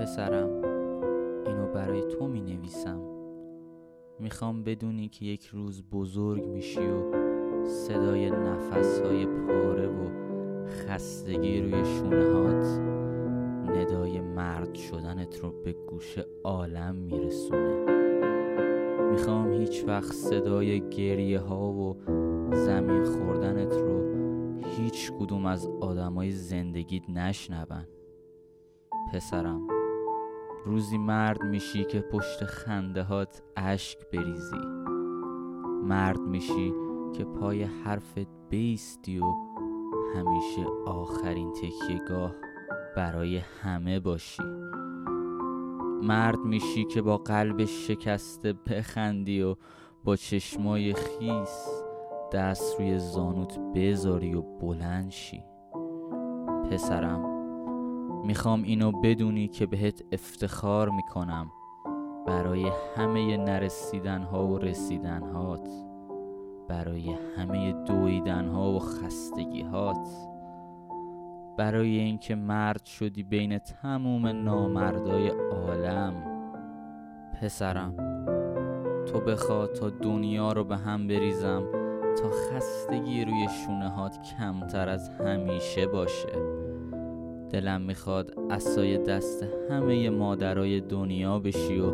پسرم اینو برای تو می نویسم می‌خوام بدونی که یک روز بزرگ میشی و صدای نفس های پاره و خستگی روی شونه هات ندای مرد شدنت رو به گوش عالم میرسونه. می‌خوام هیچ وقت صدای گریه ها و زمین خوردنت رو هیچ کدوم از آدمای زندگیت نشنون. پسرم. روزی مرد میشی که پشت خنده هات اشک بریزی. مرد میشی که پای حرفت بیستی و همیشه آخرین تکیهگاه برای همه باشی. مرد میشی که با قلب شکسته بخندی و با چشمای خیس دست روی زانوت بذاری و بلند شی. پسرم می‌خوام اینو بدونی که بهت افتخار می‌کنم برای همه نرسیدن ها و رسیدن هات برای همه دویدن ها و خستگی هات برای اینکه مرد شدی بین تموم نامردای عالم. پسرم تو بخوا تا دنیا رو به هم بریزم تا خستگی روی شونه هات کمتر از همیشه باشه. دلم می‌خواد اسای دست همه مادرای دنیا بشی و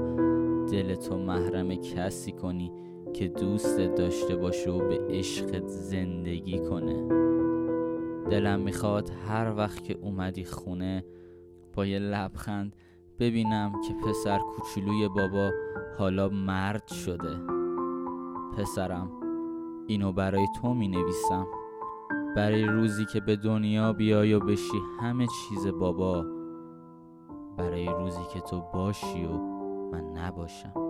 دل تو محرم کسی کنی که دوستت داشته باشه و به عشقت زندگی کنه. دلم می‌خواد هر وقت که اومدی خونه با یه لبخند ببینم که پسر کوچولوی بابا حالا مرد شده. پسرم اینو برای تو می نویسم برای روزی که به دنیا بیای و بشی همه چیز بابا برای روزی که تو باشی و من نباشم.